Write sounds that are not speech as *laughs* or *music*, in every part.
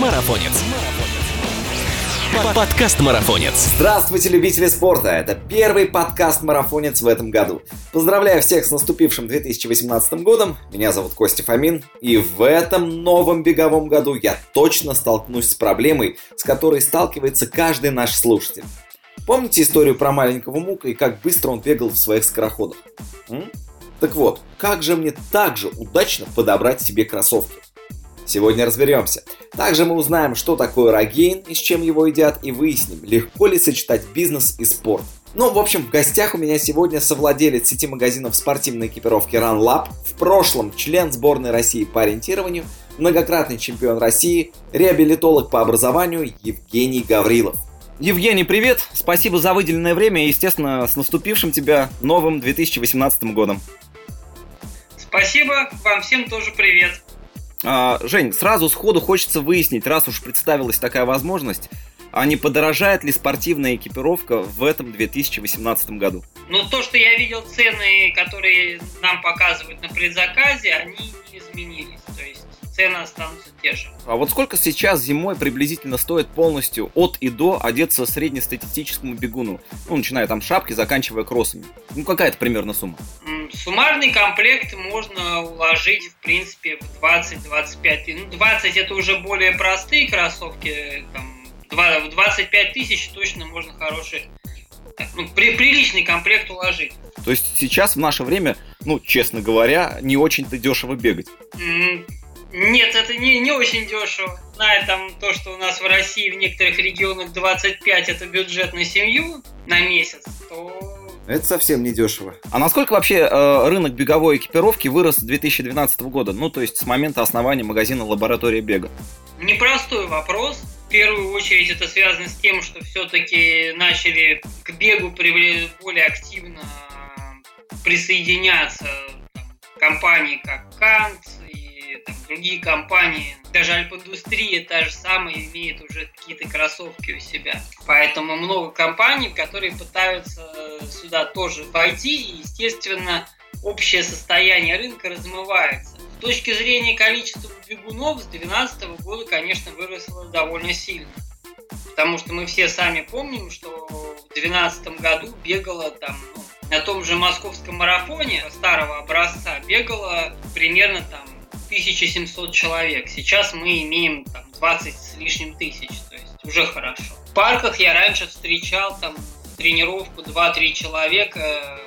Марафонец. Подкаст Марафонец. Здравствуйте, любители спорта! Это первый подкаст Марафонец в этом году. Поздравляю всех с наступившим 2018 годом. Меня зовут Костя Фомин. И в этом новом беговом году я точно столкнусь с проблемой, с которой сталкивается каждый наш слушатель. Помните историю про маленького Мука и как быстро он бегал в своих скороходах? М? Так вот, как же мне так же удачно подобрать себе кроссовки? Сегодня разберемся. Также мы узнаем, что такое рогейн и с чем его едят, и выясним, легко ли сочетать бизнес и спорт. Ну, в общем, в гостях у меня сегодня совладелец сети магазинов спортивной экипировки RunLab, в прошлом член сборной России по ориентированию, многократный чемпион России, реабилитолог по образованию Евгений Гаврилов. Евгений, привет! Спасибо за выделенное время и, естественно, с наступившим тебя новым 2018 годом. Спасибо, вам всем тоже привет. А, Жень, сразу сходу хочется выяснить, раз уж представилась такая возможность, а не подорожает ли спортивная экипировка в этом 2018 году? Ну, то, что я видел цены, которые нам показывают на предзаказе, они не изменились. Цены останутся те же. А вот сколько сейчас зимой приблизительно стоит полностью от и до одеться среднестатистическому бегуну? Ну, начиная там шапки, заканчивая кроссами. Ну, какая-то примерно сумма? Суммарный комплект можно уложить, в принципе, в 20-25 Ну, 20 это уже более простые кроссовки. Там, в 25 тысяч точно можно хороший ну, при, приличный комплект уложить. То есть сейчас в наше время, ну, честно говоря, не очень-то дешево бегать. Нет, это не, не очень дешево. Зная там то, что у нас в России в некоторых регионах 25 это бюджет на семью на месяц, то это совсем не дешево. А насколько вообще э, рынок беговой экипировки вырос с 2012 года? Ну, то есть с момента основания магазина «Лаборатория бега». Непростой вопрос. В первую очередь это связано с тем, что все-таки начали к бегу более активно присоединяться там, компании, как Кант и там, другие компании даже альп-индустрия та же самая имеет уже какие-то кроссовки у себя. Поэтому много компаний, которые пытаются сюда тоже войти, и, естественно, общее состояние рынка размывается. С точки зрения количества бегунов с 2012 года, конечно, выросло довольно сильно. Потому что мы все сами помним, что в 2012 году бегало там ну, на том же московском марафоне старого образца бегало примерно там 1700 человек. Сейчас мы имеем там, 20 с лишним тысяч, то есть уже хорошо. В парках я раньше встречал там тренировку 2-3 человека.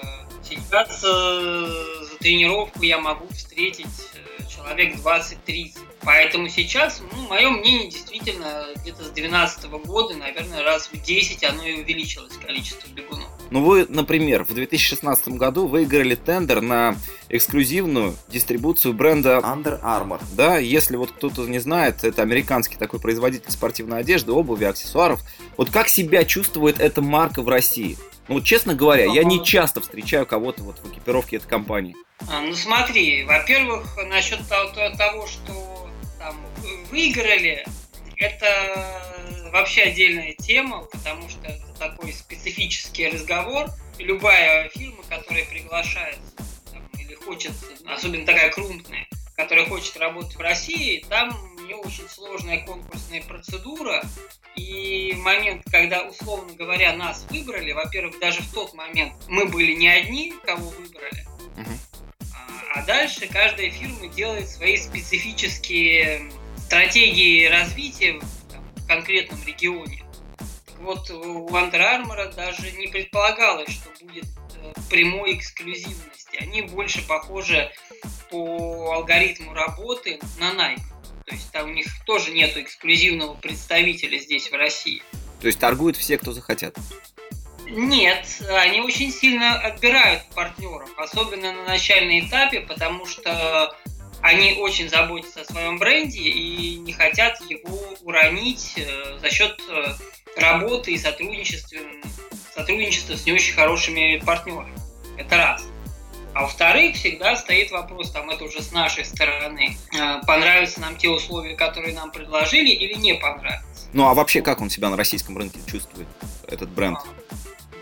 Сейчас э, за тренировку я могу встретить э, человек 20-30. Поэтому сейчас, ну, мое мнение, действительно, где-то с 2012 года, наверное, раз в 10 оно и увеличилось количество бегунов. Ну, вы, например, в 2016 году выиграли тендер на эксклюзивную дистрибуцию бренда Under Armour. Да, если вот кто-то не знает, это американский такой производитель спортивной одежды, обуви, аксессуаров. Вот как себя чувствует эта марка в России? Ну, вот, честно говоря, я не часто встречаю кого-то вот в экипировке этой компании. А, ну, смотри, во-первых, насчет того, что выиграли, это вообще отдельная тема, потому что это такой специфический разговор. Любая фирма, которая приглашает там, или хочет, особенно такая крупная, которая хочет работать в России, там не очень сложная конкурсная процедура. И момент, когда, условно говоря, нас выбрали, во-первых, даже в тот момент мы были не одни, кого выбрали, а, а дальше каждая фирма делает свои специфические стратегии развития в конкретном регионе. Так вот, у Under Armour даже не предполагалось, что будет э, прямой эксклюзивности. Они больше похожи по алгоритму работы на Nike. То есть там у них тоже нету эксклюзивного представителя здесь, в России. То есть торгуют все, кто захотят? Нет, они очень сильно отбирают партнеров, особенно на начальном этапе, потому что они очень заботятся о своем бренде и не хотят его уронить э, за счет э, работы и сотрудничества, сотрудничества с не очень хорошими партнерами. Это раз. А во-вторых, всегда стоит вопрос, там это уже с нашей стороны, э, понравятся нам те условия, которые нам предложили, или не понравятся. Ну а вообще, как он себя на российском рынке чувствует, этот бренд?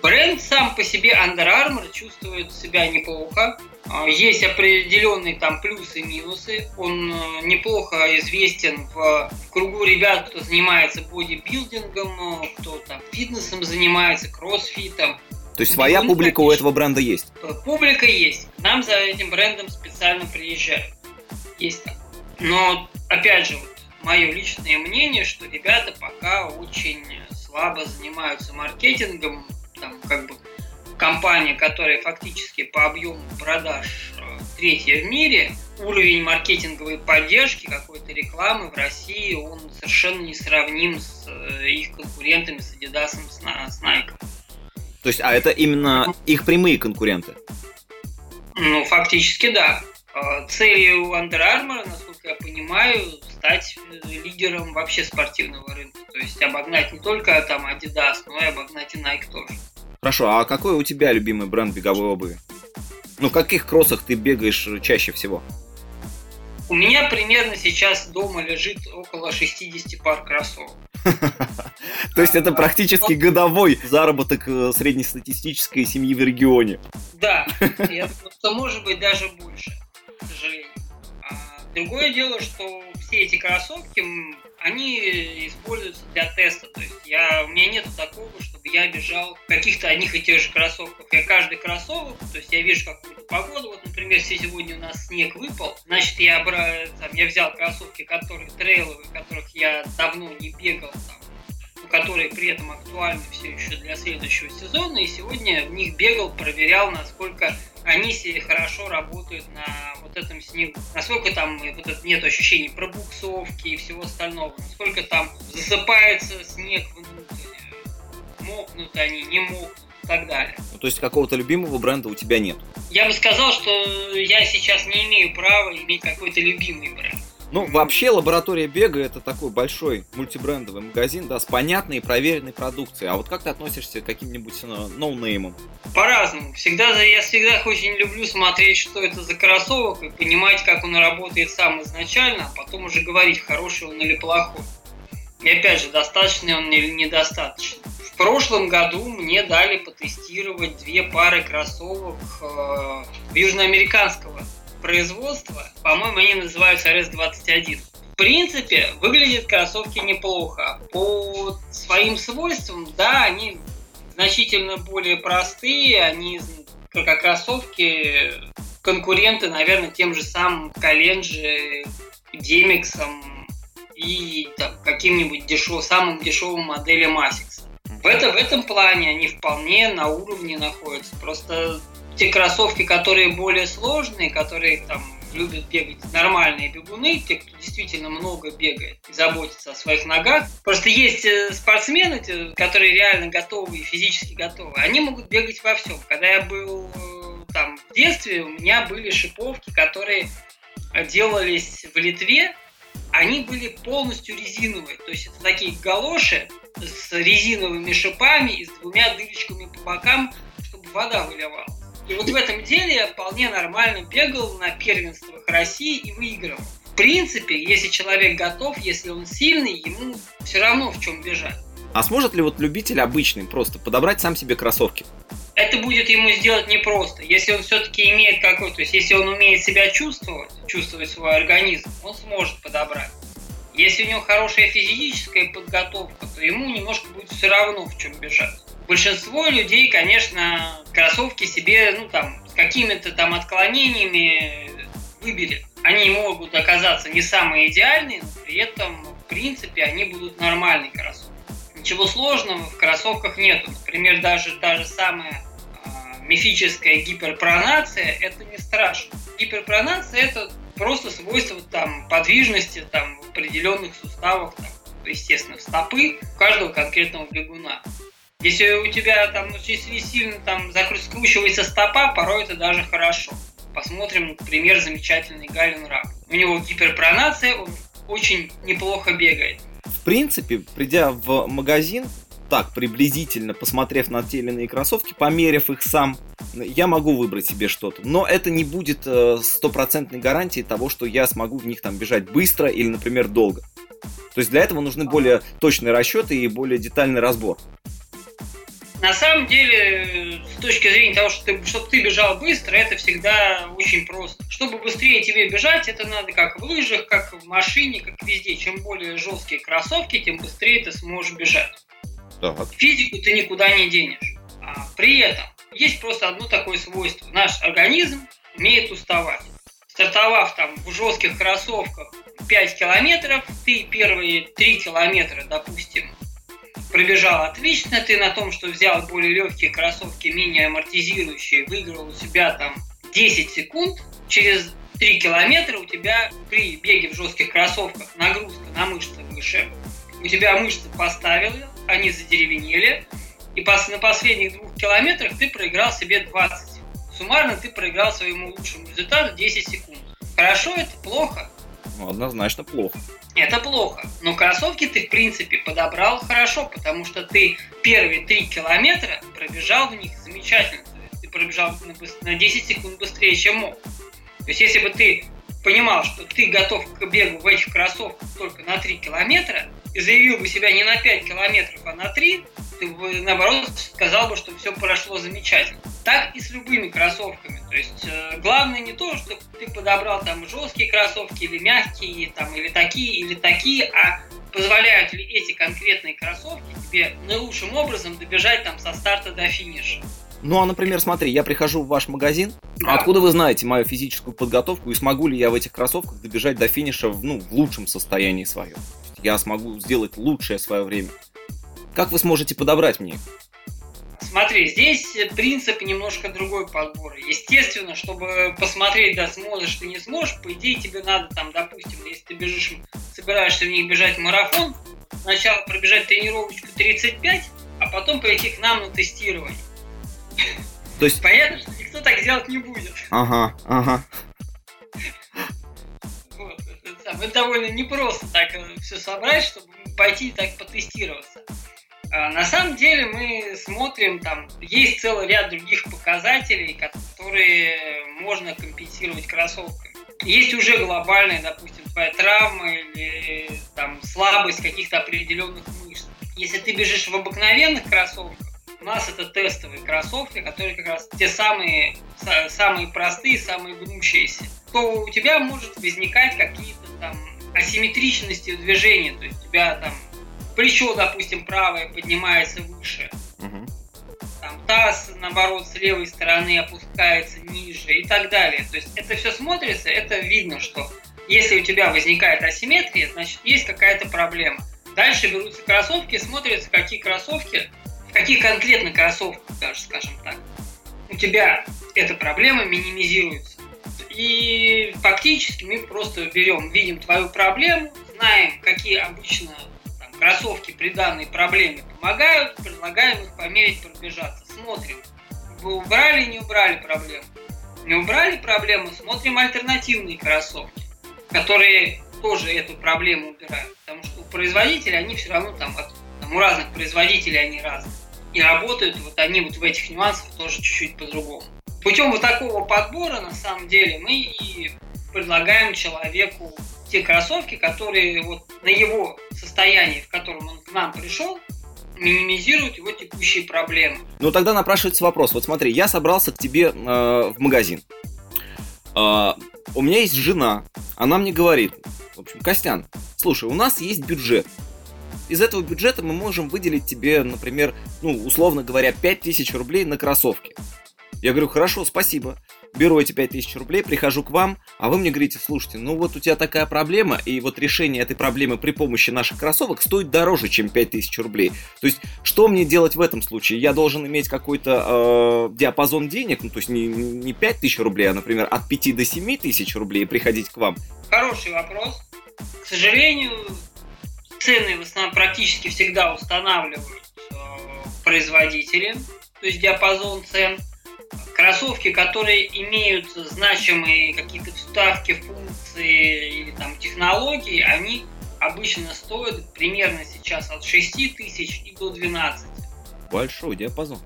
Бренд сам по себе Under Armour чувствует себя неплохо. А, есть определенные там плюсы и минусы. Он э, неплохо известен в кругу ребят, кто занимается бодибилдингом, кто там фитнесом занимается, кроссфитом. То есть своя публика у этого бренда есть? Публика есть. Нам за этим брендом специально приезжают. Есть так. Но, опять же, вот, мое личное мнение, что ребята пока очень слабо занимаются маркетингом, там как бы компания, которая фактически по объему продаж э, третья в мире, уровень маркетинговой поддержки, какой-то рекламы в России, он совершенно не сравним с э, их конкурентами, с Adidas, с Nike. То есть, а это именно их прямые конкуренты? Ну, фактически, да. А, целью Under Armour, насколько я понимаю, стать э, лидером вообще спортивного рынка. То есть обогнать не только там Adidas, но и обогнать и Nike тоже. Хорошо, а какой у тебя любимый бренд беговой обуви? Ну, в каких кроссах ты бегаешь чаще всего? У меня примерно сейчас дома лежит около 60 пар кроссовок. *laughs* То есть это практически годовой заработок э, среднестатистической семьи в регионе. Да, *laughs* я думаю, что может быть даже больше к сожалению. А другое дело, что все эти кроссовки, они используются для теста. То есть я, у меня нет такого, чтобы я бежал в каких-то одних и тех же кроссовках. Я каждый кроссовок, то есть я вижу какую-то погоду. Вот, например, сегодня у нас снег выпал, значит, я, там, я взял кроссовки, которые трейловые, которых я давно не бегал, там, которые при этом актуальны все еще для следующего сезона. И сегодня в них бегал, проверял, насколько они себе хорошо работают на вот этом снегу. Насколько там вот это нет ощущений пробуксовки и всего остального. Насколько там засыпается снег внутрь. Мокнут они, не мокнут и так далее. Ну, то есть какого-то любимого бренда у тебя нет? Я бы сказал, что я сейчас не имею права иметь какой-то любимый бренд. Ну, вообще, лаборатория бега это такой большой мультибрендовый магазин, да, с понятной и проверенной продукцией. А вот как ты относишься к каким-нибудь э, ноунеймам? По-разному. Всегда, я всегда очень люблю смотреть, что это за кроссовок, и понимать, как он работает сам изначально, а потом уже говорить, хороший он или плохой. И опять же, достаточный он или недостаточный. В прошлом году мне дали потестировать две пары кроссовок э, южноамериканского производства, по-моему, они называются RS21. В принципе, выглядят кроссовки неплохо. По своим свойствам, да, они значительно более простые, они как кроссовки конкуренты, наверное, тем же самым Календжи, Демиксом и там, каким-нибудь дешев, самым дешевым моделям Asics. В, это, в этом плане они вполне на уровне находятся. Просто те кроссовки, которые более сложные, которые там любят бегать нормальные бегуны, те, кто действительно много бегает и заботится о своих ногах. Просто есть э, спортсмены, которые реально готовы и физически готовы. Они могут бегать во всем. Когда я был э, там в детстве, у меня были шиповки, которые делались в Литве, они были полностью резиновые. То есть это такие галоши с резиновыми шипами и с двумя дырочками по бокам, чтобы вода выливала. И вот в этом деле я вполне нормально бегал на первенствах России и выигрывал. В принципе, если человек готов, если он сильный, ему все равно в чем бежать. А сможет ли вот любитель обычный просто подобрать сам себе кроссовки? Это будет ему сделать непросто. Если он все-таки имеет какой-то, то есть если он умеет себя чувствовать, чувствовать свой организм, он сможет подобрать. Если у него хорошая физическая подготовка, то ему немножко будет все равно в чем бежать большинство людей, конечно, кроссовки себе, ну там, с какими-то там отклонениями выберет. Они могут оказаться не самые идеальные, но при этом, в принципе, они будут нормальные кроссовки. Ничего сложного в кроссовках нету. Например, даже та же самая э, мифическая гиперпронация, это не страшно. Гиперпронация это просто свойство там подвижности там в определенных суставах, там, естественно, стопы каждого конкретного бегуна. Если у тебя там, ну, если сильно там скручивается стопа, порой это даже хорошо. Посмотрим, например, замечательный Галин Раб. У него гиперпронация, он очень неплохо бегает. В принципе, придя в магазин, так приблизительно посмотрев на те или иные кроссовки, померив их сам, я могу выбрать себе что-то. Но это не будет э, стопроцентной гарантией того, что я смогу в них там бежать быстро или, например, долго. То есть для этого нужны более точные расчеты и более детальный разбор. На самом деле, с точки зрения того, что ты, чтобы ты бежал быстро, это всегда очень просто. Чтобы быстрее тебе бежать, это надо как в лыжах, как в машине, как везде. Чем более жесткие кроссовки, тем быстрее ты сможешь бежать. Так. Физику ты никуда не денешь. А при этом есть просто одно такое свойство. Наш организм умеет уставать. Стартовав там в жестких кроссовках 5 километров, ты первые 3 километра, допустим, пробежал отлично, ты на том, что взял более легкие кроссовки, менее амортизирующие, выиграл у себя там 10 секунд, через 3 километра у тебя при беге в жестких кроссовках нагрузка на мышцы выше, у тебя мышцы поставили, они задеревенели, и на последних двух километрах ты проиграл себе 20. Суммарно ты проиграл своему лучшему результату 10 секунд. Хорошо это, плохо? Ну, однозначно плохо. Это плохо. Но кроссовки ты, в принципе, подобрал хорошо, потому что ты первые 3 километра пробежал в них замечательно. То есть ты пробежал на 10 секунд быстрее, чем мог. То есть если бы ты понимал, что ты готов к бегу в этих кроссовках только на 3 километра, и заявил бы себя не на 5 километров, а на 3, ты бы, наоборот, сказал бы, что все прошло замечательно. Так и с любыми кроссовками. То есть э, главное не то, что ты подобрал там жесткие кроссовки или мягкие, там, или такие, или такие, а позволяют ли эти конкретные кроссовки тебе наилучшим образом добежать там со старта до финиша. Ну, а, например, смотри, я прихожу в ваш магазин, да. откуда вы знаете мою физическую подготовку и смогу ли я в этих кроссовках добежать до финиша в, ну, в лучшем состоянии своем? Я смогу сделать лучшее свое время. Как вы сможете подобрать мне Смотри, здесь принцип немножко другой подбора. Естественно, чтобы посмотреть, да, сможешь ты не сможешь, по идее тебе надо там, допустим, если ты бежишь, собираешься в них бежать марафон, сначала пробежать тренировочку 35, а потом прийти к нам на тестирование. То есть... Понятно, что никто так делать не будет. Ага, ага. Вот, это, это довольно непросто так э, все собрать, чтобы пойти так потестироваться. А на самом деле мы смотрим, там есть целый ряд других показателей, которые можно компенсировать кроссовками. Есть уже глобальная, допустим, твоя травма или там слабость каких-то определенных мышц. Если ты бежишь в обыкновенных кроссовках, у нас это тестовые кроссовки, которые как раз те самые, самые простые, самые гнущиеся, то у тебя может возникать какие-то там асимметричности в движении, то есть у тебя там плечо, допустим, правое поднимается выше, угу. там таз, наоборот, с левой стороны опускается ниже и так далее. То есть это все смотрится, это видно, что если у тебя возникает асимметрия, значит есть какая-то проблема. Дальше берутся кроссовки, смотрятся, какие кроссовки, в каких конкретно кроссовках даже, скажем так, у тебя эта проблема минимизируется. И фактически мы просто берем, видим твою проблему, знаем, какие обычно кроссовки при данной проблеме помогают, предлагаем их померить, пробежаться. Смотрим, вы убрали, не убрали проблему. Не убрали проблему, смотрим альтернативные кроссовки, которые тоже эту проблему убирают. Потому что у производителей они все равно там, там у разных производителей они разные. И работают вот они вот в этих нюансах тоже чуть-чуть по-другому. Путем вот такого подбора, на самом деле, мы и предлагаем человеку те кроссовки, которые вот на его состоянии, в котором он к нам пришел, минимизируют его текущие проблемы. Ну тогда напрашивается вопрос. Вот смотри, я собрался к тебе э, в магазин. Э, у меня есть жена. Она мне говорит, в общем, Костян, слушай, у нас есть бюджет. Из этого бюджета мы можем выделить тебе, например, ну, условно говоря, 5000 рублей на кроссовки. Я говорю, хорошо, спасибо беру эти 5000 рублей, прихожу к вам, а вы мне говорите, слушайте, ну вот у тебя такая проблема, и вот решение этой проблемы при помощи наших кроссовок стоит дороже, чем 5000 рублей. То есть, что мне делать в этом случае? Я должен иметь какой-то э, диапазон денег, ну то есть не, не 5000 рублей, а, например, от 5 до 7 тысяч рублей приходить к вам? Хороший вопрос. К сожалению, цены в основном практически всегда устанавливают э, производители, то есть диапазон цен – кроссовки, которые имеют значимые какие-то вставки, функции или там технологии, они обычно стоят примерно сейчас от 6 тысяч и до 12. Большой диапазон.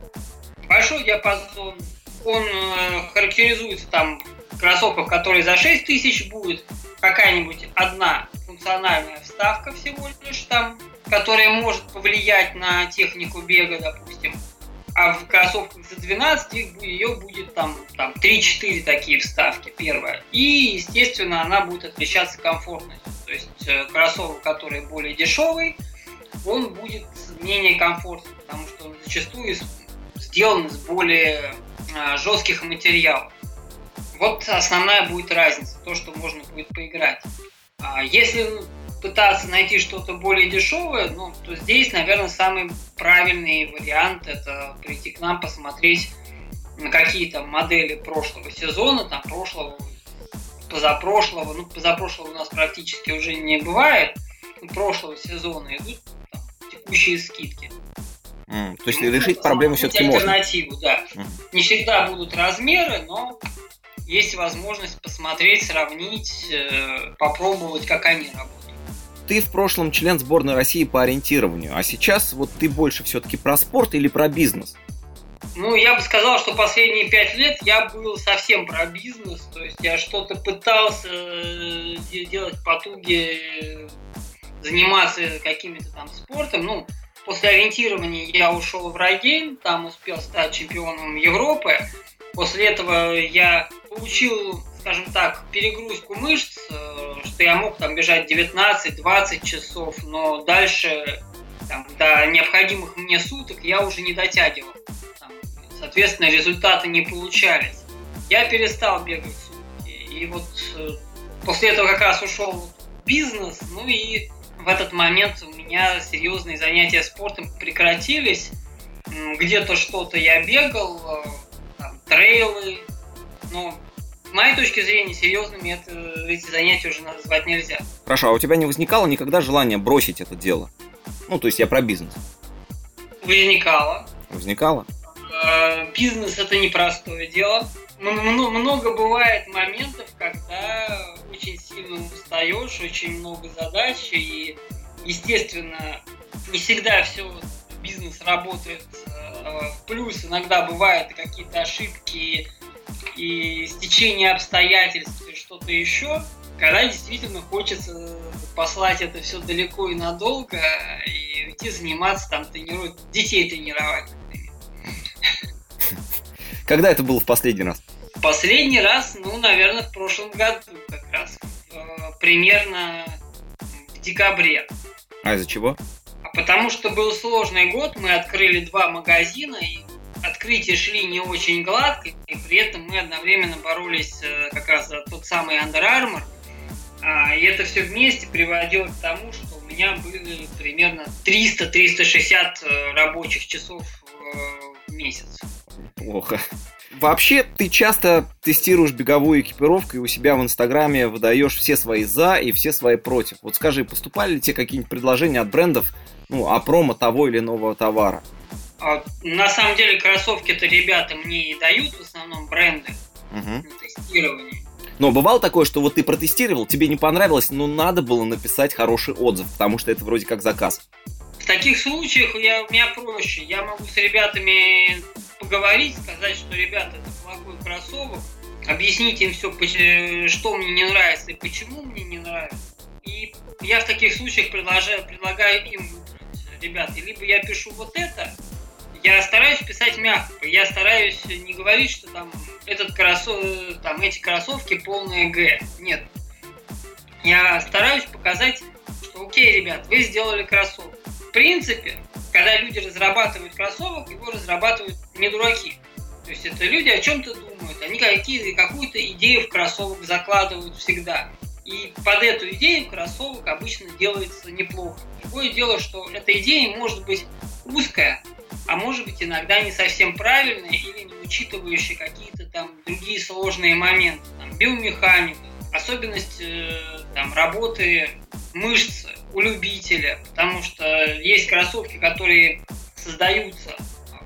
Большой диапазон. Он э, характеризуется там кроссовках, которые за 6 тысяч будет какая-нибудь одна функциональная вставка всего лишь там, которая может повлиять на технику бега, допустим а в кроссовках за 12 их, ее будет там, там 3-4 такие вставки, первая. И, естественно, она будет отличаться комфортностью. То есть э, кроссовок, который более дешевый, он будет менее комфортным, потому что он зачастую сделан из более а, жестких материалов. Вот основная будет разница, то, что можно будет поиграть. А если пытаться найти что-то более дешевое, ну, то здесь, наверное, самый правильный вариант это прийти к нам посмотреть на какие-то модели прошлого сезона, там прошлого, позапрошлого, ну, позапрошлого у нас практически уже не бывает, прошлого сезона идут там, текущие скидки. Mm, то есть ну, решить проблему все-таки можно. Альтернативу, да. Mm. Не всегда будут размеры, но есть возможность посмотреть, сравнить, э, попробовать, как они работают. Ты в прошлом член сборной России по ориентированию, а сейчас вот ты больше все-таки про спорт или про бизнес? Ну, я бы сказал, что последние пять лет я был совсем про бизнес, то есть я что-то пытался э, делать потуги, заниматься каким-то там спортом. Ну, после ориентирования я ушел в Райгейм, там успел стать чемпионом Европы. После этого я получил, скажем так, перегрузку мышц, э, что я мог там бежать 19-20 часов, но дальше там, до необходимых мне суток я уже не дотягивал. Там, соответственно, результаты не получались. Я перестал бегать сутки. И вот э, после этого как раз ушел бизнес, ну и в этот момент у меня серьезные занятия спортом прекратились. Где-то что-то я бегал, э, трейлы. Но с моей точки зрения, серьезными это, эти занятия уже назвать нельзя. Хорошо, а у тебя не возникало никогда желания бросить это дело? Ну, то есть я про бизнес. Возникало. Возникало? Э, бизнес это непростое дело. Много бывает моментов, когда очень сильно устаешь, очень много задач, и, естественно, не всегда все бизнес работает э, в плюс. Иногда бывают какие-то ошибки и стечение обстоятельств и что-то еще, когда действительно хочется послать это все далеко и надолго и идти заниматься там тренировать, детей тренировать. Когда это было в последний раз? Последний раз, ну, наверное, в прошлом году как раз. Э, примерно в декабре. А из-за чего? Потому что был сложный год, мы открыли два магазина, и открытия шли не очень гладко, и при этом мы одновременно боролись э, как раз за тот самый Under Armour. А, и это все вместе приводило к тому, что у меня были примерно 300-360 э, рабочих часов э, в месяц. Плохо. Вообще, ты часто тестируешь беговую экипировку и у себя в Инстаграме выдаешь все свои за и все свои против. Вот скажи, поступали ли тебе какие-нибудь предложения от брендов ну, о промо того или иного товара? А, на самом деле кроссовки это ребята мне и дают в основном бренды угу. на тестирование. Но бывало такое, что вот ты протестировал, тебе не понравилось, но надо было написать хороший отзыв, потому что это вроде как заказ. В таких случаях я, у меня проще. Я могу с ребятами поговорить, сказать, что ребята, это плохой кроссовок, объяснить им все, что мне не нравится и почему мне не нравится. И я в таких случаях предлагаю, предлагаю им ребята, либо я пишу вот это, я стараюсь писать мягко. Я стараюсь не говорить, что там этот кроссов... там эти кроссовки полные Г. Нет. Я стараюсь показать, что окей, ребят, вы сделали кроссовок. В принципе, когда люди разрабатывают кроссовок, его разрабатывают не дураки. То есть это люди о чем-то думают, они какие, какую-то идею в кроссовок закладывают всегда. И под эту идею кроссовок обычно делается неплохо. Другое дело, что эта идея может быть узкая, а может быть иногда не совсем правильные или не учитывающие какие-то там другие сложные моменты, там, биомеханику, особенность э, там, работы мышц у любителя, потому что есть кроссовки, которые создаются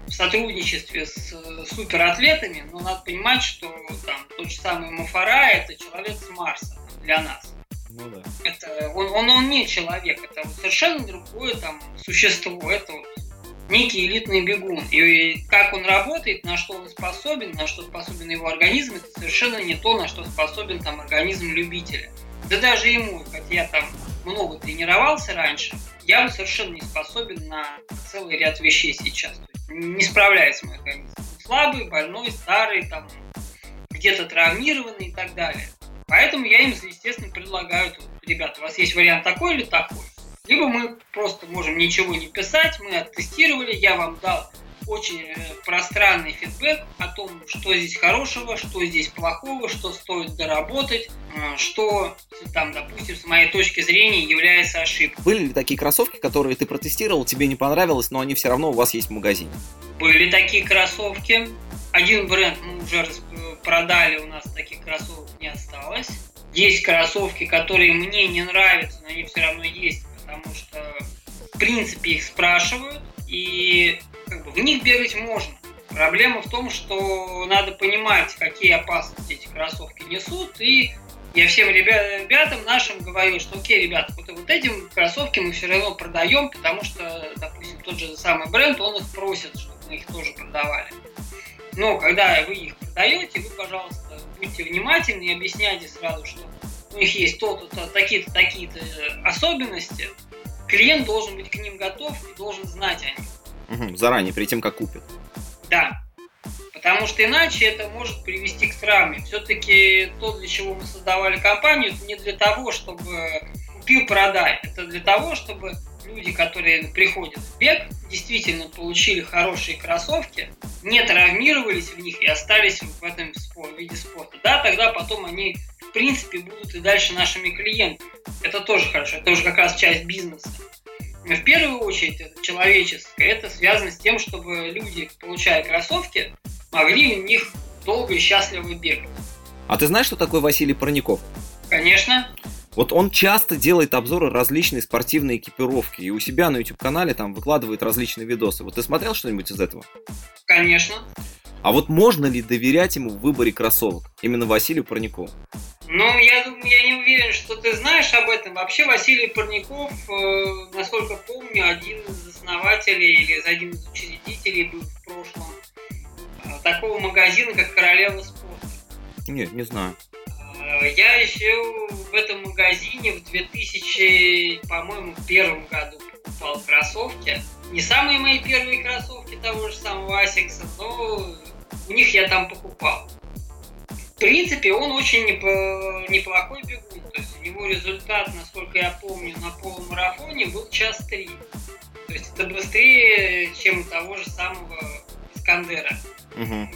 в сотрудничестве с суператлетами, но надо понимать, что там тот же самый Мафара это человек с Марса для нас. Ну да. Это, он, он, он не человек, это совершенно другое там существо. Это вот некий элитный бегун. И как он работает, на что он способен, на что способен его организм, это совершенно не то, на что способен там организм любителя. Да даже ему, хотя я там много тренировался раньше, я совершенно не способен на целый ряд вещей сейчас. Не справляется мой организм. Слабый, больной, старый, там, где-то травмированный и так далее. Поэтому я им, естественно, предлагаю, ребята, у вас есть вариант такой или такой. Либо мы просто можем ничего не писать, мы оттестировали, я вам дал очень э, пространный фидбэк о том, что здесь хорошего, что здесь плохого, что стоит доработать, э, что там, допустим, с моей точки зрения является ошибкой. Были ли такие кроссовки, которые ты протестировал, тебе не понравилось, но они все равно у вас есть в магазине? Были такие кроссовки. Один бренд мы уже э, продали, у нас таких кроссовок не осталось. Есть кроссовки, которые мне не нравятся, но они все равно есть, потому что в принципе их спрашивают, и как бы, в них бегать можно. Проблема в том, что надо понимать, какие опасности эти кроссовки несут, и я всем ребятам нашим говорю, что окей, ребята, вот, вот эти кроссовки мы все равно продаем, потому что, допустим, тот же самый бренд, он их просит, чтобы мы их тоже продавали. Но когда вы их продаете, вы, пожалуйста, будьте внимательны и объясняйте сразу, что у них есть то-то, то, такие-то, такие-то особенности. Клиент должен быть к ним готов и должен знать о них. Угу, заранее, перед тем, как купит. Да. Потому что иначе это может привести к травме. Все-таки то, для чего мы создавали компанию, это не для того, чтобы купил, продай. Это для того, чтобы люди, которые приходят в бег, действительно получили хорошие кроссовки, не травмировались в них и остались в этом виде спорта. Да, тогда потом они, в принципе, будут и дальше нашими клиентами. Это тоже хорошо, это уже как раз часть бизнеса в первую очередь это человеческое, это связано с тем, чтобы люди, получая кроссовки, могли в них долго и счастливо бегать. А ты знаешь, что такое Василий Парников? Конечно. Вот он часто делает обзоры различной спортивной экипировки и у себя на YouTube-канале там выкладывает различные видосы. Вот ты смотрел что-нибудь из этого? Конечно. А вот можно ли доверять ему в выборе кроссовок? Именно Василию Парникову? Ну, я думаю, я не уверен, что ты знаешь об этом. Вообще Василий Парников, э, насколько помню, один из основателей или один из учредителей был в прошлом э, такого магазина, как Королева спорта. Нет, не знаю. Э, я еще в этом магазине в 2000, по-моему, первом году покупал кроссовки. Не самые мои первые кроссовки того же самого Асикса, но у них я там покупал принципе, он очень неплохой бегун. То есть у него результат, насколько я помню, на полумарафоне был час три. То есть это быстрее, чем у того же самого Искандера, угу.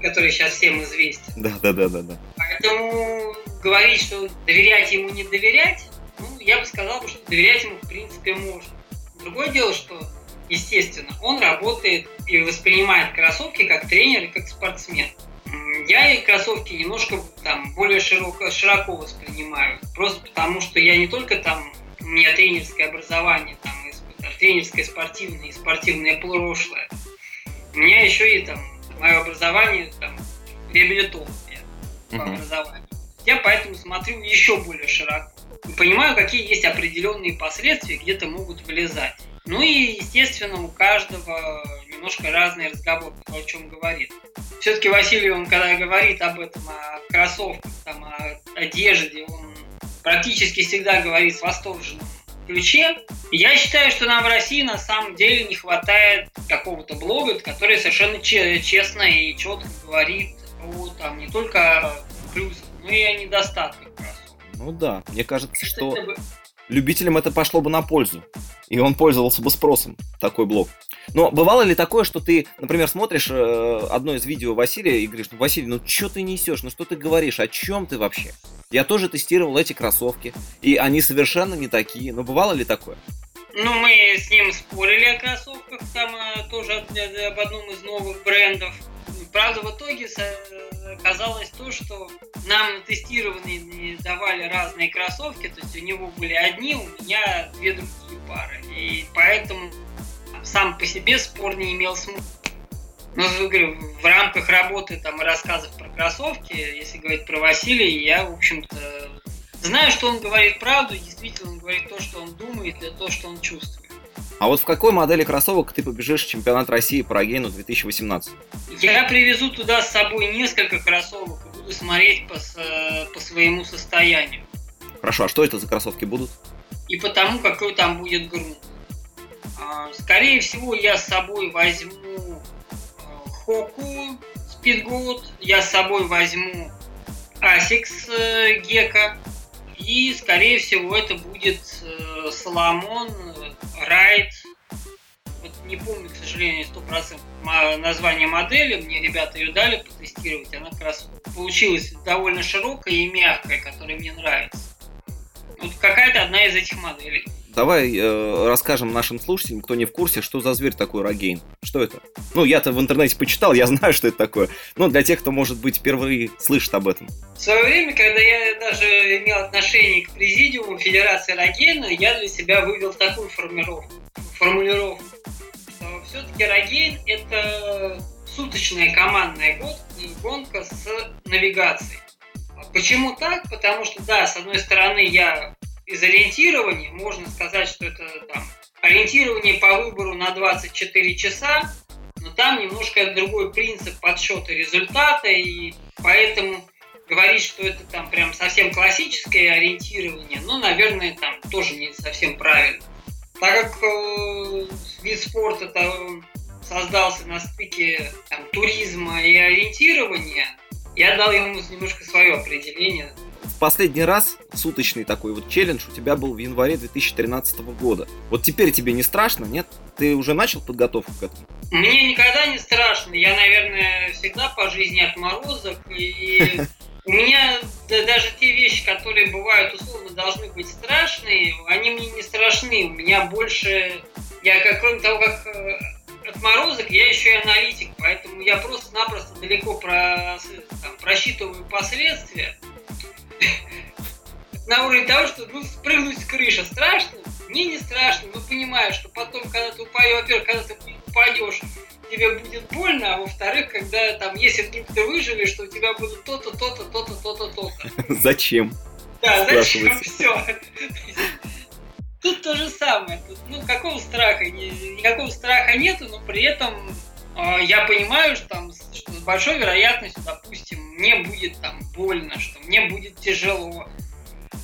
который сейчас всем известен. Да, да, да, да, да. Поэтому говорить, что доверять ему не доверять, ну, я бы сказал, что доверять ему в принципе можно. Другое дело, что, естественно, он работает и воспринимает кроссовки как тренер и как спортсмен я и кроссовки немножко там более широко, широко воспринимаю. Просто потому, что я не только там, у меня тренерское образование, там, тренерское спортивное и спортивное прошлое. У меня еще и там мое образование там реабилитолог по uh-huh. образованию. Я поэтому смотрю еще более широко. И понимаю, какие есть определенные последствия, где-то могут вылезать. Ну и, естественно, у каждого немножко разный разговор, о чем говорит. Все-таки Василий, он когда говорит об этом, о кроссовках, там, о одежде, он практически всегда говорит с восторженным ключе. я считаю, что нам в России на самом деле не хватает какого-то блога, который совершенно честно и четко говорит о там не только плюсах, но и о недостатках кроссовок. Ну да, мне кажется, что любителям это пошло бы на пользу. И он пользовался бы спросом, такой блог. Но бывало ли такое, что ты, например, смотришь э, одно из видео Василия и говоришь, ну, Василий, ну что ты несешь, ну что ты говоришь, о чем ты вообще? Я тоже тестировал эти кроссовки, и они совершенно не такие. Но бывало ли такое? Ну, мы с ним спорили о кроссовках, там э, тоже об одном из новых брендов. Правда, в итоге оказалось то, что нам на тестированные давали разные кроссовки, то есть у него были одни, у меня две другие пары. И поэтому сам по себе спор не имел смысла. Но говорю, в рамках работы там, и рассказов про кроссовки, если говорить про Василия, я, в общем-то, знаю, что он говорит правду, действительно он говорит то, что он думает, и то, что он чувствует. А вот в какой модели кроссовок ты побежишь в чемпионат России по Рогейну 2018? Я привезу туда с собой несколько кроссовок и буду смотреть по, по своему состоянию. Хорошо, а что это за кроссовки будут? и потому, какой там будет грунт. А, скорее всего, я с собой возьму а, Хоку Speedgoat, я с собой возьму Asics э, Gecko, и, скорее всего, это будет э, Соломон Райт. Вот не помню, к сожалению, 100% название модели. Мне ребята ее дали потестировать. Она как раз получилась довольно широкая и мягкая, которая мне нравится. Вот какая-то одна из этих моделей. Давай э, расскажем нашим слушателям, кто не в курсе, что за зверь такой Рогейн. Что это? Ну, я-то в интернете почитал, я знаю, что это такое. Но для тех, кто, может быть, впервые слышит об этом. В свое время, когда я даже имел отношение к президиуму Федерации Рогейна, я для себя вывел такую формулировку, формулировку все-таки Рогейн – это суточная командная гонка с навигацией. Почему так? Потому что, да, с одной стороны, я из ориентирования можно сказать, что это там ориентирование по выбору на 24 часа, но там немножко другой принцип подсчета результата, и поэтому говорить, что это там прям совсем классическое ориентирование, ну, наверное, там тоже не совсем правильно. Так как э, вид спорта там создался на стыке там, туризма и ориентирования, я дал ему немножко свое определение последний раз суточный такой вот челлендж у тебя был в январе 2013 года. Вот теперь тебе не страшно, нет? Ты уже начал подготовку к этому? Мне никогда не страшно. Я, наверное, всегда по жизни отморозок. И у меня даже те вещи, которые бывают условно должны быть страшные, они мне не страшны. У меня больше... Я, как, кроме того, как э, отморозок, я еще и аналитик, поэтому я просто-напросто далеко про, там, просчитываю последствия на уровне того, что ну, спрыгнуть с крыши страшно, мне не страшно, но понимаю, что потом, когда ты упадешь, во-первых, когда ты упадешь, тебе будет больно, а во-вторых, когда там, если вдруг ты выживешь, что у тебя будет то-то, то-то, то-то, то-то, то-то. *laughs* Зачем? Да, зачем? *laughs* Все. Тут то же самое. Тут, ну, какого страха? Никакого страха нету, но при этом я понимаю, что, там, что с большой вероятностью, допустим, мне будет там больно, что мне будет тяжело.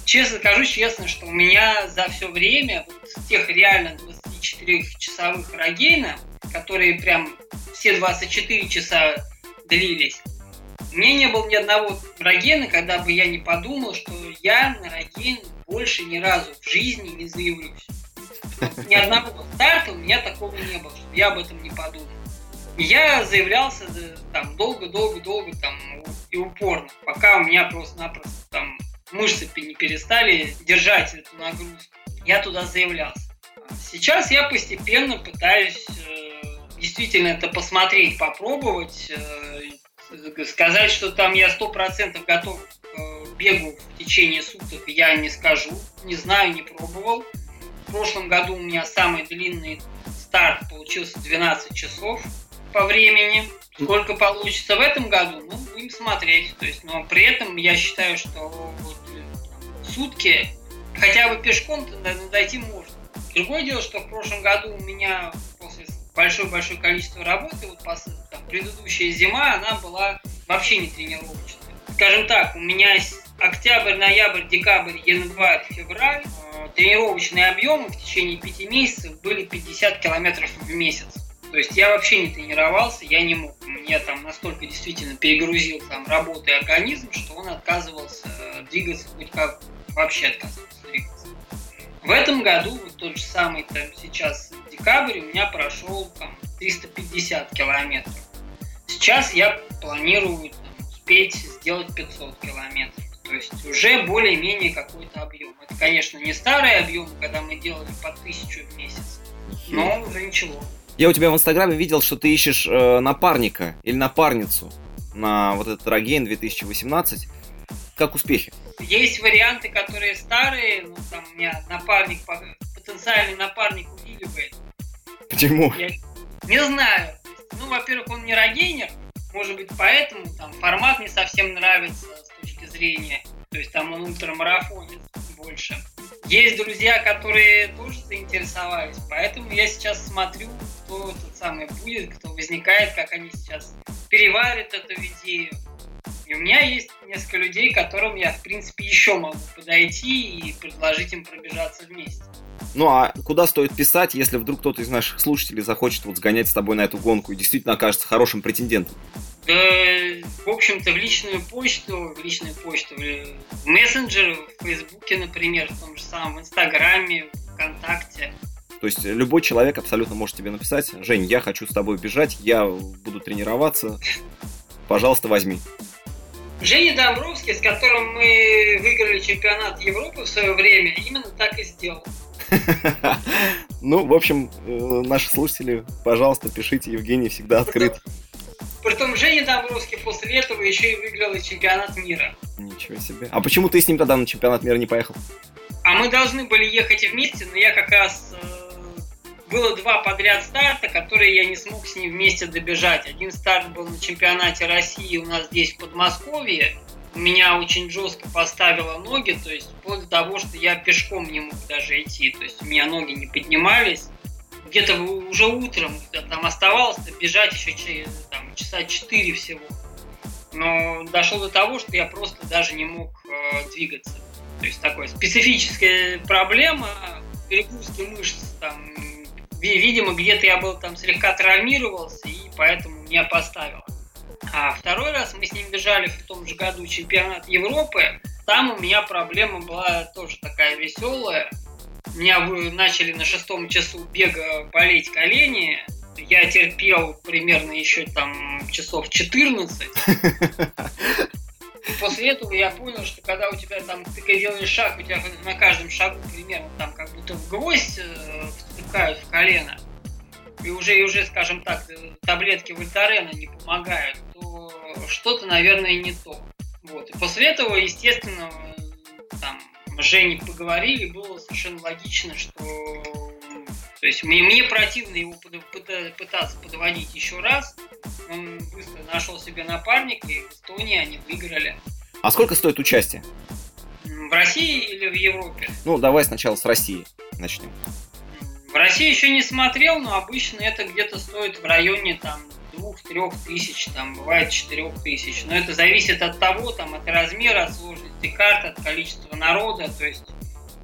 Честно скажу честно, что у меня за все время вот тех реально 24-часовых рогейна, которые прям все 24 часа длились, у меня не было ни одного рогена, когда бы я не подумал, что я на роген больше ни разу в жизни не заявлюсь. Ни одного старта у меня такого не было, что я об этом не подумал. Я заявлялся там долго-долго-долго там и упорно, пока у меня просто-напросто там мышцы не перестали держать эту нагрузку. Я туда заявлялся. Сейчас я постепенно пытаюсь э, действительно это посмотреть, попробовать, э, сказать, что там я сто процентов готов к э, бегу в течение суток, я не скажу, не знаю, не пробовал. В прошлом году у меня самый длинный старт получился 12 часов по времени. Сколько получится в этом году, ну, будем смотреть. То есть, но при этом я считаю, что вот, сутки хотя бы пешком дойти можно. Другое дело, что в прошлом году у меня после большое-большое количество работы, вот там, предыдущая зима, она была вообще не тренировочная. Скажем так, у меня октябрь, ноябрь, декабрь, январь, февраль э, тренировочные объемы в течение пяти месяцев были 50 километров в месяц. То есть я вообще не тренировался, я не мог. Меня там настолько действительно перегрузил там работой организм, что он отказывался э, двигаться хоть как вообще отказывался двигаться. В этом году, вот тот же самый там сейчас декабрь, у меня прошел там 350 километров. Сейчас я планирую там, успеть сделать 500 километров. То есть уже более-менее какой-то объем. Это, конечно, не старый объем, когда мы делали по тысячу в месяц, но уже ничего. Я у тебя в Инстаграме видел, что ты ищешь э, напарника или напарницу на вот этот Рогейн 2018. Как успехи? Есть варианты, которые старые, ну там у меня напарник, потенциальный напарник увиливает. Почему? Я не знаю. Ну, во-первых, он не рогейнер, может быть, поэтому там формат не совсем нравится с точки зрения, то есть там он ультрамарафонец больше. Есть друзья, которые тоже заинтересовались, поэтому я сейчас смотрю, кто тот самый будет, кто возникает, как они сейчас переварят эту идею. И у меня есть несколько людей, к которым я, в принципе, еще могу подойти и предложить им пробежаться вместе. Ну а куда стоит писать, если вдруг кто-то из наших слушателей захочет вот сгонять с тобой на эту гонку и действительно окажется хорошим претендентом? Да, в общем-то, в личную почту, в личную почту, в мессенджеры, в Фейсбуке, например, в том же самом, в Инстаграме, ВКонтакте. То есть любой человек абсолютно может тебе написать, Жень, я хочу с тобой бежать, я буду тренироваться, пожалуйста, возьми. Женя Домбровский, с которым мы выиграли чемпионат Европы в свое время, именно так и сделал. *laughs* Ну, в общем, э, наши слушатели, пожалуйста, пишите, Евгений всегда открыт. Притом Женя Домбровский после этого еще и выиграл чемпионат мира. Ничего себе. А почему ты с ним тогда на чемпионат мира не поехал? А мы должны были ехать вместе, но я как раз э, было два подряд старта, которые я не смог с ним вместе добежать. Один старт был на чемпионате России у нас здесь в Подмосковье. Меня очень жестко поставило ноги, то есть вплоть до того, что я пешком не мог даже идти. То есть у меня ноги не поднимались. Где-то уже утром там оставалось бежать еще там, часа 4 всего. Но дошло до того, что я просто даже не мог э, двигаться. То есть такая специфическая проблема, перегрузки мышц там видимо, где-то я был там слегка травмировался, и поэтому меня поставило. А второй раз мы с ним бежали в том же году чемпионат Европы. Там у меня проблема была тоже такая веселая. У меня начали на шестом часу бега болеть колени. Я терпел примерно еще там часов 14. После этого я понял, что когда у тебя там, ты делаешь шаг, у тебя на каждом шагу примерно там как будто в гвоздь втыкают в колено, и уже, и уже, скажем так, таблетки Вольтарена не помогают, то что-то, наверное, не то. Вот. И после этого, естественно, там, Жене поговорили, было совершенно логично, что то есть мне, мне противно его пытаться подводить еще раз. Он быстро нашел себе напарника, и в Эстонии они выиграли. А сколько стоит участие? В России или в Европе? Ну, давай сначала с России начнем. В России еще не смотрел, но обычно это где-то стоит в районе там двух-трех тысяч, там бывает четырех тысяч. Но это зависит от того, там, от размера, от сложности карт, от количества народа. То есть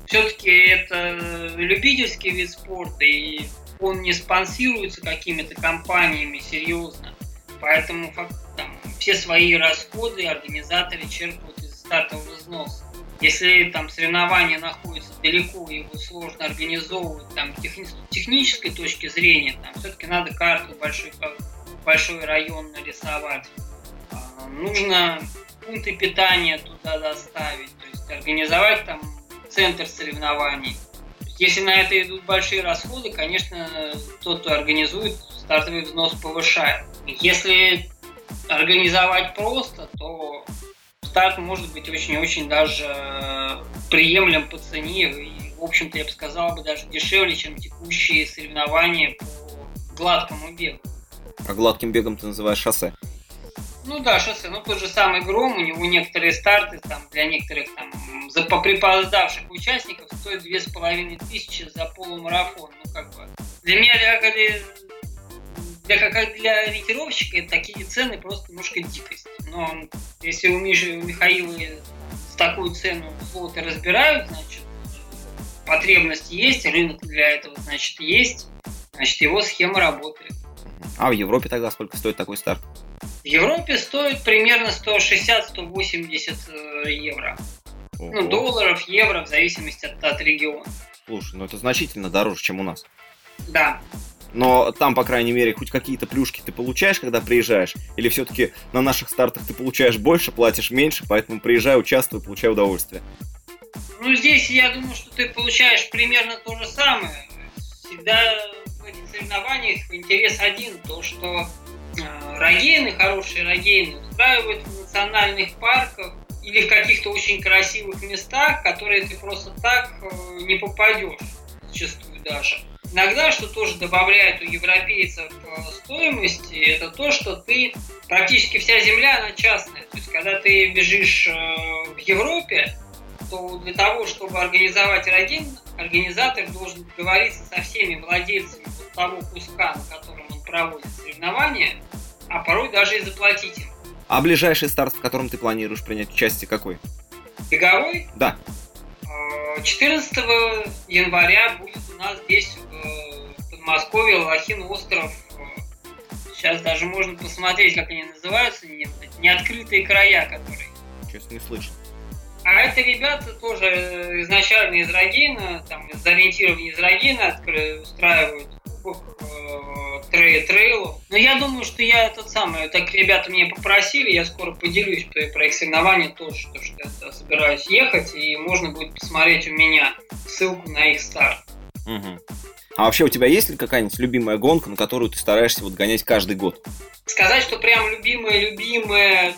все-таки это любительский вид спорта, и он не спонсируется какими-то компаниями серьезно. Поэтому там, все свои расходы организаторы черпают из стартового взноса. Если там соревнование находится далеко, его сложно организовывать там техни- технической точки зрения, там все-таки надо карту большой, большой район нарисовать. А, нужно пункты питания туда доставить, то есть организовать там центр соревнований. Если на это идут большие расходы, конечно, тот, кто организует, стартовый взнос повышает. Если организовать просто, то старт может быть очень-очень даже приемлем по цене и, в общем-то, я бы сказал бы даже дешевле, чем текущие соревнования по гладкому бегу. А гладким бегом ты называешь шоссе? Ну да, шоссе. Ну тот же самый Гром, у него некоторые старты там для некоторых там за припоздавших участников стоит две с половиной тысячи за полумарафон. Ну как бы для меня для, для, как для ориентировщика такие цены просто немножко дикость. Но если у Миши, у Михаила с такую цену слоты разбирают, значит потребность есть, рынок для этого значит есть, значит его схема работает. А в Европе тогда сколько стоит такой старт? В Европе стоит примерно 160-180 э, евро. Ого. Ну, долларов, евро, в зависимости от, от региона. Слушай, ну это значительно дороже, чем у нас. Да. Но там, по крайней мере, хоть какие-то плюшки ты получаешь, когда приезжаешь? Или все-таки на наших стартах ты получаешь больше, платишь меньше, поэтому приезжай, участвуй, получай удовольствие? Ну, здесь я думаю, что ты получаешь примерно то же самое. Всегда в этих соревнованиях интерес один, то, что Э, рогейны, хорошие рогейны устраивают в национальных парках или в каких-то очень красивых местах, которые ты просто так э, не попадешь, зачастую даже. Иногда, что тоже добавляет у европейцев э, стоимости, это то, что ты практически вся земля, она частная. То есть, когда ты бежишь в Европе, то для того, чтобы организовать рогин, организатор должен договориться со всеми владельцами того куска, на котором он проводит соревнования, а порой даже и заплатить им. А ближайший старт, в котором ты планируешь принять участие, какой? Беговой? Да. 14 января будет у нас здесь в Подмосковье Лохин остров. Сейчас даже можно посмотреть, как они называются, неоткрытые края, которые. Честно, не слышал. А это ребята тоже изначально из Рогина, там, из ориентирования из Рогина устраивают э, трей трейлов. Но я думаю, что я тот самый, так ребята меня попросили, я скоро поделюсь про их соревнования тоже, что, что я собираюсь ехать, и можно будет посмотреть у меня ссылку на их старт. Угу. А вообще у тебя есть ли какая-нибудь любимая гонка, на которую ты стараешься вот гонять каждый год? Сказать, что прям любимая-любимая,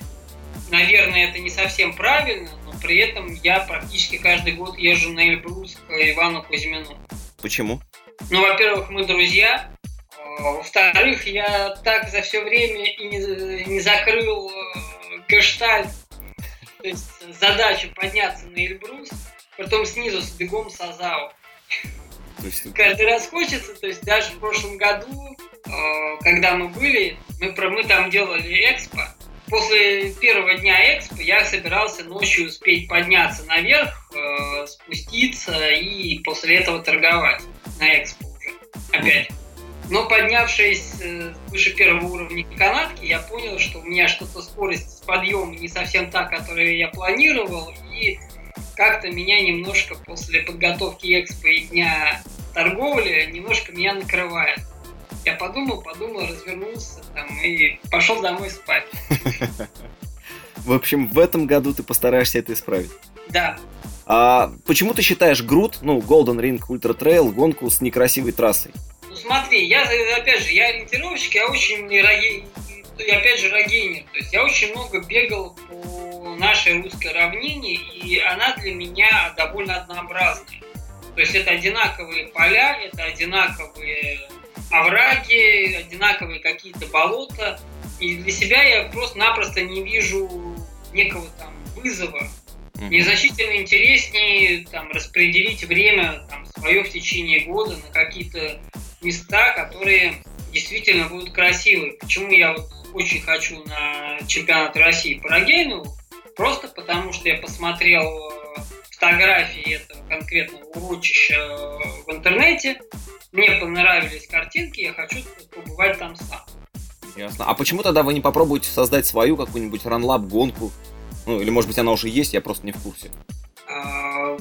наверное, это не совсем правильно, но при этом я практически каждый год езжу на Эльбрус к Ивану Кузьмину. Почему? Ну, во-первых, мы друзья. А, во-вторых, я так за все время и не, не закрыл э, гештальт, то есть задачу подняться на Эльбрус, потом снизу с бегом с Есть... Каждый раз хочется, то есть даже в прошлом году, э, когда мы были, мы, мы там делали экспо, после первого дня экспо я собирался ночью успеть подняться наверх, э, спуститься и после этого торговать на экспо уже опять. Но поднявшись э, выше первого уровня канатки, я понял, что у меня что-то скорость с подъема не совсем та, которую я планировал, и как-то меня немножко после подготовки экспо и дня торговли немножко меня накрывает. Я подумал, подумал, развернулся там и пошел домой спать. *laughs* В общем, в этом году ты постараешься это исправить. Да. А почему ты считаешь Грут, ну, Golden Ring Ultra Trail, гонку с некрасивой трассой? Ну смотри, я, опять же, я ориентировщик, я очень роги... и опять же, рогейнер. То есть я очень много бегал нашей русской равнине, и она для меня довольно однообразная. То есть это одинаковые поля, это одинаковые овраги, одинаковые какие-то болота. И для себя я просто-напросто не вижу некого там вызова. Мне значительно интереснее там, распределить время там, свое в течение года на какие-то места, которые действительно будут красивые. Почему я вот очень хочу на чемпионат России по рогейну? Просто потому, что я посмотрел э, фотографии этого конкретного урочища э, в интернете. Мне понравились картинки, я хочу побывать там сам. Ясно. А почему тогда вы не попробуете создать свою какую-нибудь ранлап гонку? Ну, или может быть она уже есть, я просто не в курсе. А,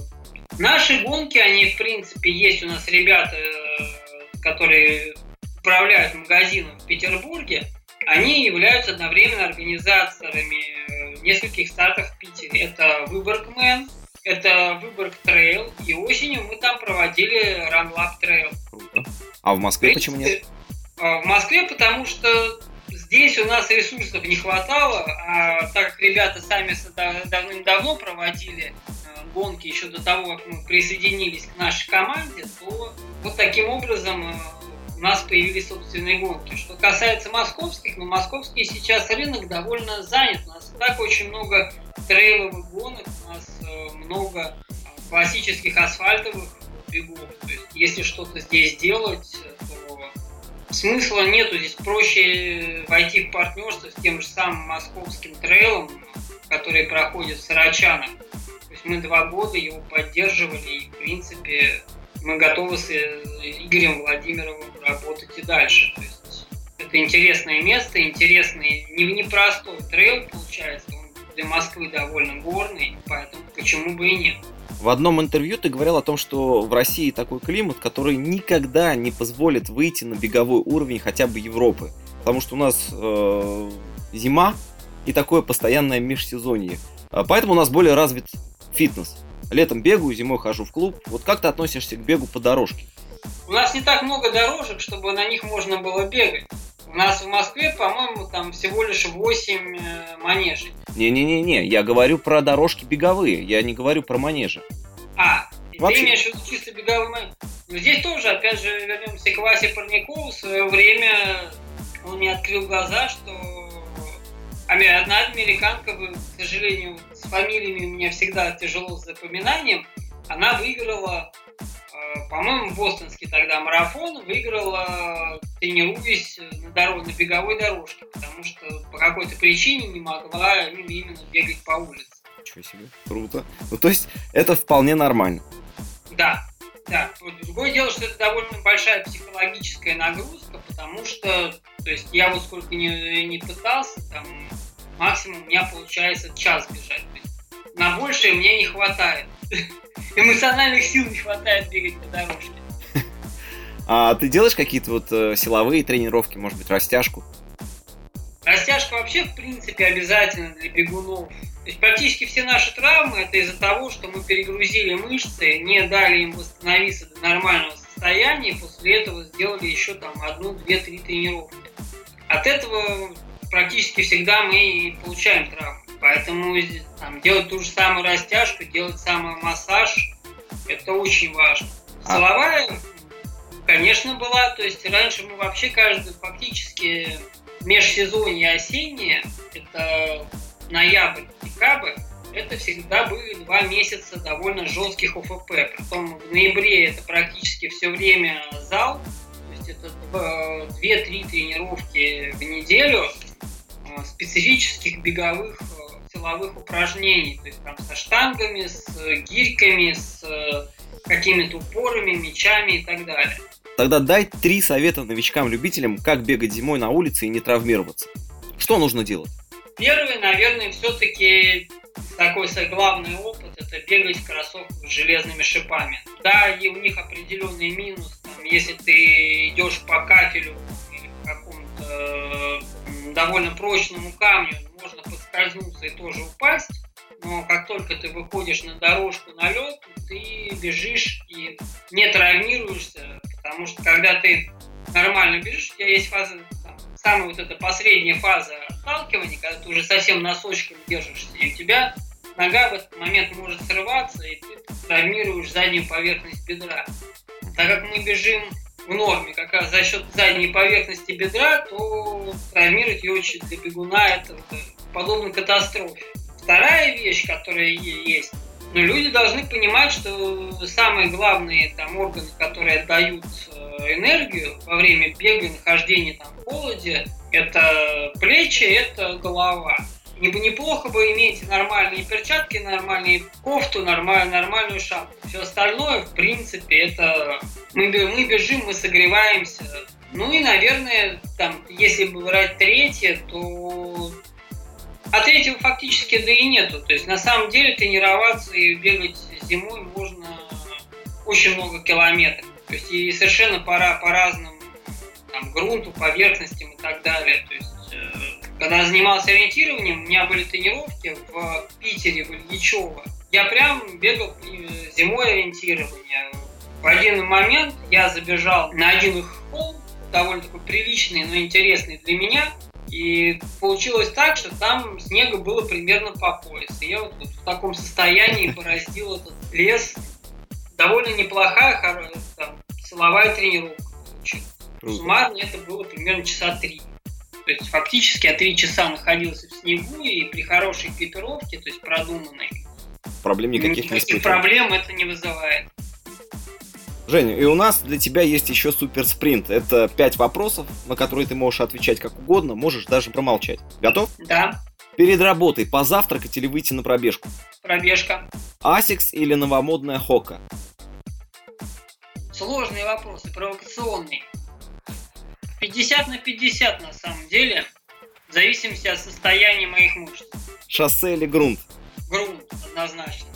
наши гонки, они в принципе есть у нас ребята, э, которые управляют магазином в Петербурге. Они являются одновременно организаторами нескольких стартов в Питере. Это Vyborgman, это Vyborg Trail, и осенью мы там проводили Run Lab Trail. Круто. А в Москве в принципе, почему нет? А, в Москве, потому что здесь у нас ресурсов не хватало, а так как ребята сами давным-давно проводили э, гонки еще до того, как мы присоединились к нашей команде, то вот таким образом э, у нас появились собственные гонки. Что касается московских, ну, московский сейчас рынок довольно занят. У нас так очень много трейловых гонок, у нас э, много классических асфальтовых бегов. То есть, если что-то здесь делать, то смысла нету. Здесь проще войти в партнерство с тем же самым московским трейлом, который проходит в Сарачанах. То есть мы два года его поддерживали, и, в принципе, мы готовы с э, Игорем Владимировым работать и дальше. То есть это интересное место, интересный, не непростой трейл получается, он для Москвы довольно горный, поэтому почему бы и нет. В одном интервью ты говорил о том, что в России такой климат, который никогда не позволит выйти на беговой уровень хотя бы Европы. Потому что у нас э, зима и такое постоянное межсезонье. А поэтому у нас более развит фитнес. Летом бегаю, зимой хожу в клуб. Вот как ты относишься к бегу по дорожке? У нас не так много дорожек, чтобы на них можно было бегать. У нас в Москве, по-моему, там всего лишь 8 э, манежей. Не-не-не, я говорю про дорожки беговые, я не говорю про манежи. А, Вообще. ты имеешь в виду чисто беговые манежи? Но здесь тоже, опять же, вернемся к Васе Парникову. В свое время он мне открыл глаза, что одна американка, к сожалению, с фамилиями у меня всегда тяжело с запоминанием, она выиграла по-моему, бостонский тогда марафон выиграла, тренируясь на, дорог, на беговой дорожке, потому что какой-то причине не могла именно бегать по улице. Ничего себе, круто. Ну, то есть, это вполне нормально. Да, да. Другое дело, что это довольно большая психологическая нагрузка, потому что, то есть, я вот сколько не, не пытался, там, максимум у меня получается час бежать. То есть, на большее мне не хватает. *laughs* Эмоциональных сил не хватает бегать по дорожке. А ты делаешь какие-то вот э, силовые тренировки, может быть, растяжку? Растяжка вообще, в принципе, обязательно для бегунов. Есть практически все наши травмы это из-за того, что мы перегрузили мышцы, не дали им восстановиться до нормального состояния, и после этого сделали еще там одну, две, три тренировки. От этого практически всегда мы и получаем травмы. Поэтому там, делать ту же самую растяжку, делать самый массаж, это очень важно. А Силовая, конечно, была. То есть раньше мы вообще каждый фактически межсезонье осеннее, это ноябрь, декабрь, это всегда были два месяца довольно жестких ОФП. Притом в ноябре это практически все время зал, то есть это 2-3 тренировки в неделю э, специфических беговых э, силовых упражнений, то есть там со штангами, с гирьками, с э, какими-то упорами, мечами и так далее. Тогда дай три совета новичкам-любителям, как бегать зимой на улице и не травмироваться. Что нужно делать? Первый, наверное, все-таки такой главный опыт – это бегать в кроссовках с железными шипами. Да, и у них определенный минус, там, если ты идешь по кафелю или по какому-то довольно прочному камню, можно подскользнуться и тоже упасть, но как только ты выходишь на дорожку на лед, ты бежишь и не травмируешься, потому что когда ты нормально бежишь, у тебя есть фаза, самая вот эта последняя фаза отталкивания, когда ты уже совсем носочками держишься, и у тебя нога в этот момент может срываться, и ты травмируешь заднюю поверхность бедра. Так как мы бежим в норме как раз за счет задней поверхности бедра, то травмировать ее очень для бегуна это, это подобно катастрофе. Вторая вещь, которая есть, но люди должны понимать, что самые главные там органы, которые отдают э, энергию во время бега, нахождения там в холоде, это плечи, это голова. Неплохо бы иметь нормальные перчатки, нормальную кофту, нормальную, нормальную шапку. Все остальное, в принципе, это мы, мы бежим, мы согреваемся. Ну и, наверное, там, если бы брать третье, то а третьего фактически да и нету. То есть на самом деле тренироваться и бегать зимой можно очень много километров. То есть и совершенно пора по разным там, грунту, поверхностям и так далее. То есть э, когда занимался ориентированием, у меня были тренировки в Питере, в Ильичево. Я прям бегал э, зимой ориентирование. В один момент я забежал на один их холм, довольно такой приличный, но интересный для меня – и получилось так, что там снега было примерно по пояс. И я вот, вот в таком состоянии *laughs* бороздил этот лес. Довольно неплохая там, силовая тренировка. Суммарно это было примерно часа три. То есть фактически я три часа находился в снегу и при хорошей экипировке, то есть продуманной. Проблем никаких, никаких не проблем это не вызывает. Женя, и у нас для тебя есть еще супер спринт. Это пять вопросов, на которые ты можешь отвечать как угодно, можешь даже промолчать. Готов? Да. Перед работой позавтракать или выйти на пробежку? Пробежка. Asics или новомодная Hoka? Сложные вопросы, провокационные. 50 на 50 на самом деле, в зависимости от состояния моих мышц. Шоссе или грунт? Грунт, однозначно.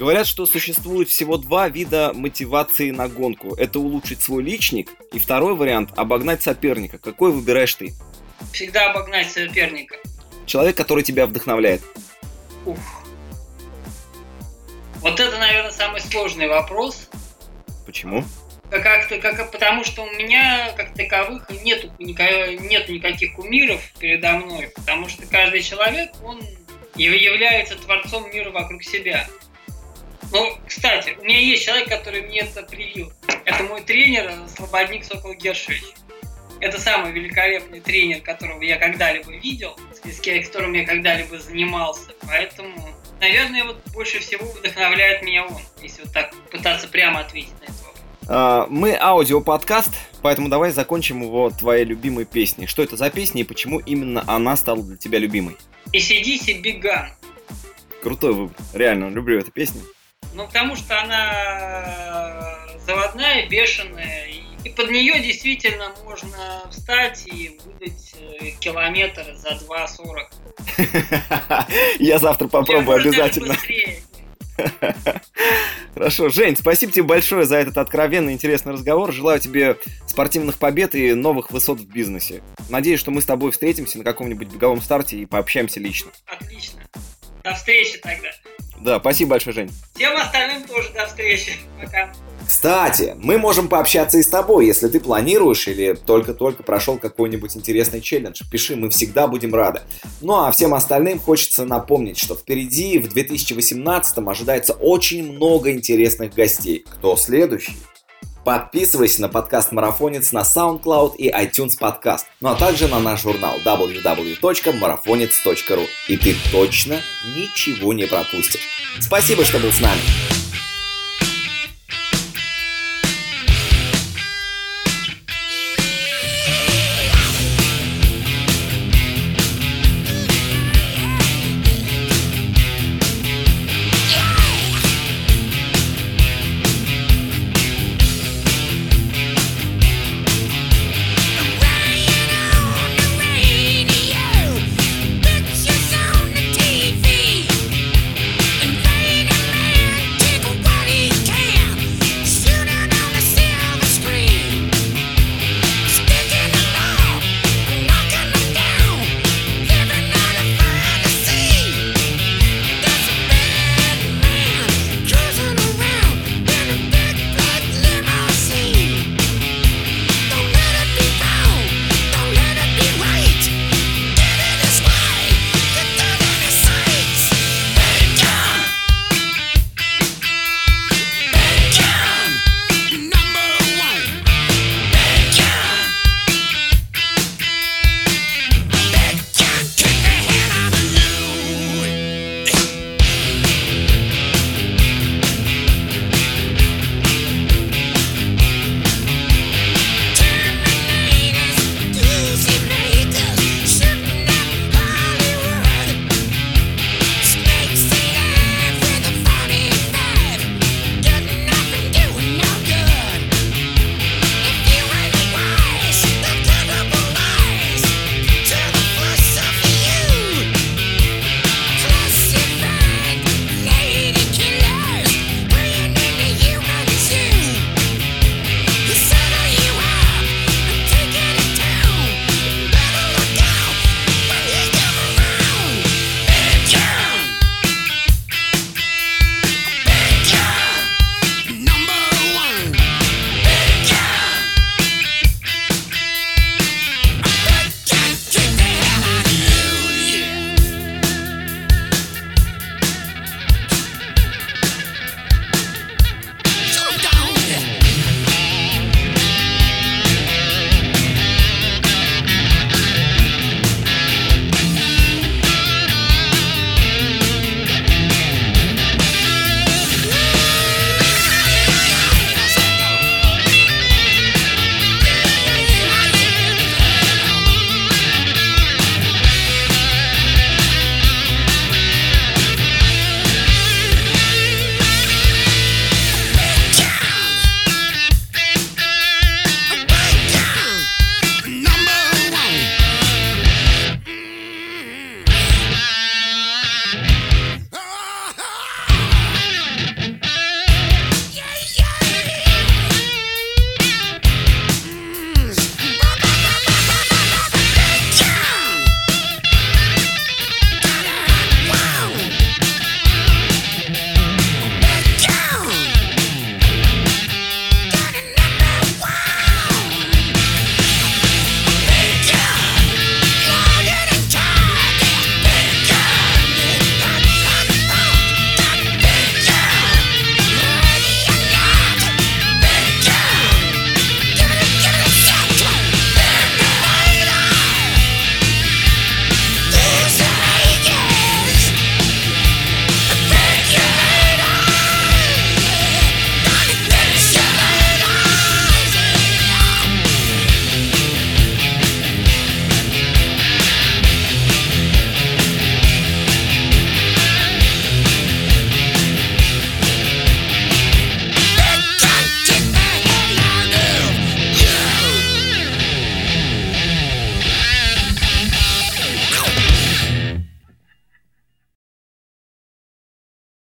Говорят, что существует всего два вида мотивации на гонку. Это улучшить свой личник, и второй вариант – обогнать соперника. Какой выбираешь ты? Всегда обогнать соперника. Человек, который тебя вдохновляет. Ух. Вот это, наверное, самый сложный вопрос. Почему? Как-то, как, потому что у меня, как таковых, нету, нету никаких кумиров передо мной. Потому что каждый человек, он является творцом мира вокруг себя. Ну, кстати, у меня есть человек, который мне это привил. Это мой тренер Слободник Сокол Гершевич. Это самый великолепный тренер, которого я когда-либо видел, с которым я когда-либо занимался. Поэтому, наверное, вот больше всего вдохновляет меня он, если вот так пытаться прямо ответить на вопрос. А, мы аудиоподкаст, поэтому давай закончим его твоей любимой песней. Что это за песня и почему именно она стала для тебя любимой? ACDC Big Gun. Крутой выбор. Реально, люблю эту песню. Ну, потому что она заводная, бешеная, и под нее действительно можно встать и выдать э, километр за 2.40. *laughs* Я завтра попробую обязательно. *laughs* Хорошо, Жень, спасибо тебе большое за этот откровенный интересный разговор. Желаю тебе спортивных побед и новых высот в бизнесе. Надеюсь, что мы с тобой встретимся на каком-нибудь беговом старте и пообщаемся лично. Отлично. До встречи тогда. Да, спасибо большое, Жень. Всем остальным тоже до встречи. Пока. Кстати, мы можем пообщаться и с тобой, если ты планируешь или только-только прошел какой-нибудь интересный челлендж. Пиши, мы всегда будем рады. Ну а всем остальным хочется напомнить, что впереди в 2018 ожидается очень много интересных гостей. Кто следующий? Подписывайся на подкаст «Марафонец» на SoundCloud и iTunes подкаст, ну а также на наш журнал www.marafonец.ru. И ты точно ничего не пропустишь. Спасибо, что был с нами.